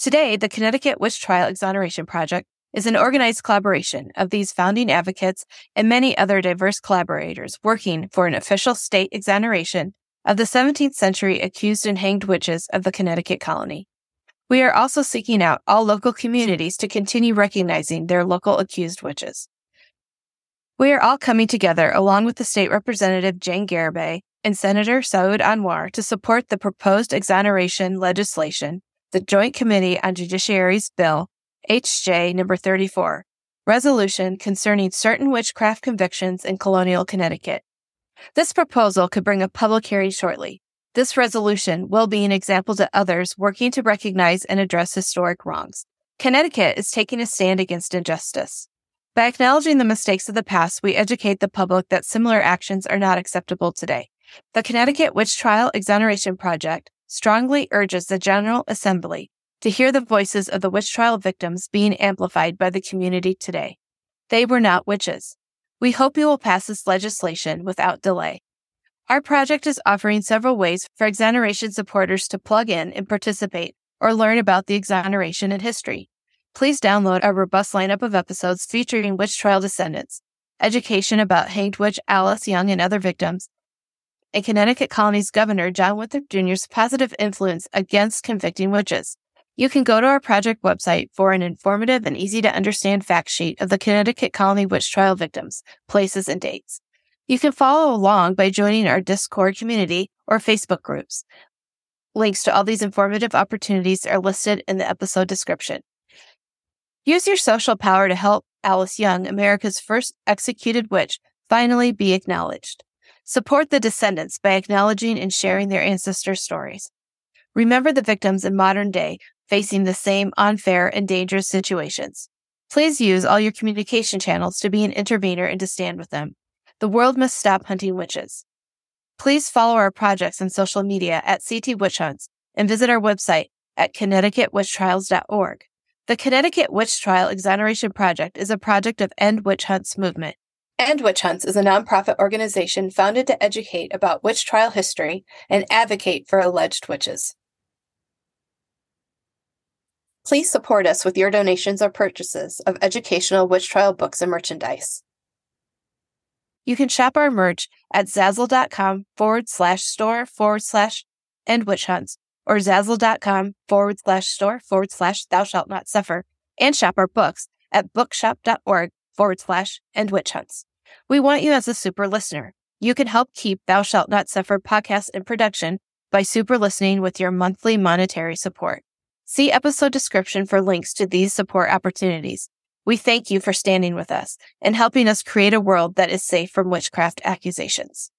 Today, the Connecticut Witch Trial Exoneration Project is an organized collaboration of these founding advocates and many other diverse collaborators working for an official state exoneration of the 17th century accused and hanged witches of the Connecticut colony. We are also seeking out all local communities to continue recognizing their local accused witches. We are all coming together along with the state representative Jane Garibay and Senator Saud Anwar to support the proposed exoneration legislation, the Joint Committee on Judiciary's Bill, HJ number 34, resolution concerning certain witchcraft convictions in colonial Connecticut. This proposal could bring a public hearing shortly. This resolution will be an example to others working to recognize and address historic wrongs. Connecticut is taking a stand against injustice. By acknowledging the mistakes of the past, we educate the public that similar actions are not acceptable today. The Connecticut Witch Trial Exoneration Project strongly urges the General Assembly to hear the voices of the witch trial victims being amplified by the community today. They were not witches. We hope you will pass this legislation without delay. Our project is offering several ways for exoneration supporters to plug in and participate or learn about the exoneration and history. Please download our robust lineup of episodes featuring witch trial descendants, education about hanged witch Alice Young and other victims, and Connecticut Colony's Governor John Winthrop Jr.'s positive influence against convicting witches. You can go to our project website for an informative and easy to understand fact sheet of the Connecticut Colony witch trial victims, places, and dates. You can follow along by joining our Discord community or Facebook groups. Links to all these informative opportunities are listed in the episode description. Use your social power to help Alice Young, America's first executed witch, finally be acknowledged. Support the descendants by acknowledging and sharing their ancestors' stories. Remember the victims in modern day facing the same unfair and dangerous situations. Please use all your communication channels to be an intervener and to stand with them. The world must stop hunting witches. Please follow our projects on social media at CT Witch Hunts and visit our website at connecticutwitchtrials.org. The Connecticut Witch Trial Exoneration Project is a project of End Witch Hunts movement. End Witch Hunts is a nonprofit organization founded to educate about witch trial history and advocate for alleged witches. Please support us with your donations or purchases of educational witch trial books and merchandise. You can shop our merch at zazzle.com forward slash store forward slash end witch hunts or zazzle.com forward slash store forward slash thou shalt not suffer and shop our books at bookshop.org forward slash and witch hunts. We want you as a super listener. You can help keep Thou Shalt Not Suffer podcast in production by super listening with your monthly monetary support. See episode description for links to these support opportunities. We thank you for standing with us and helping us create a world that is safe from witchcraft accusations.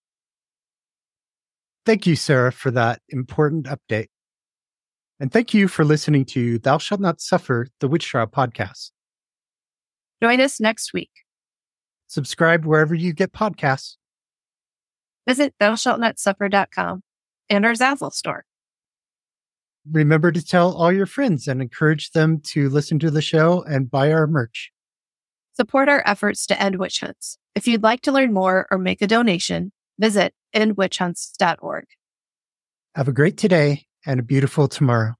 Thank you, Sarah, for that important update. And thank you for listening to Thou Shalt Not Suffer, the Witch Trial podcast. Join us next week. Subscribe wherever you get podcasts. Visit thoushaltnotsuffer.com and our Zazzle store remember to tell all your friends and encourage them to listen to the show and buy our merch. Support our efforts to end witch hunts. If you'd like to learn more or make a donation, visit endwitchhunts.org. Have a great today and a beautiful tomorrow.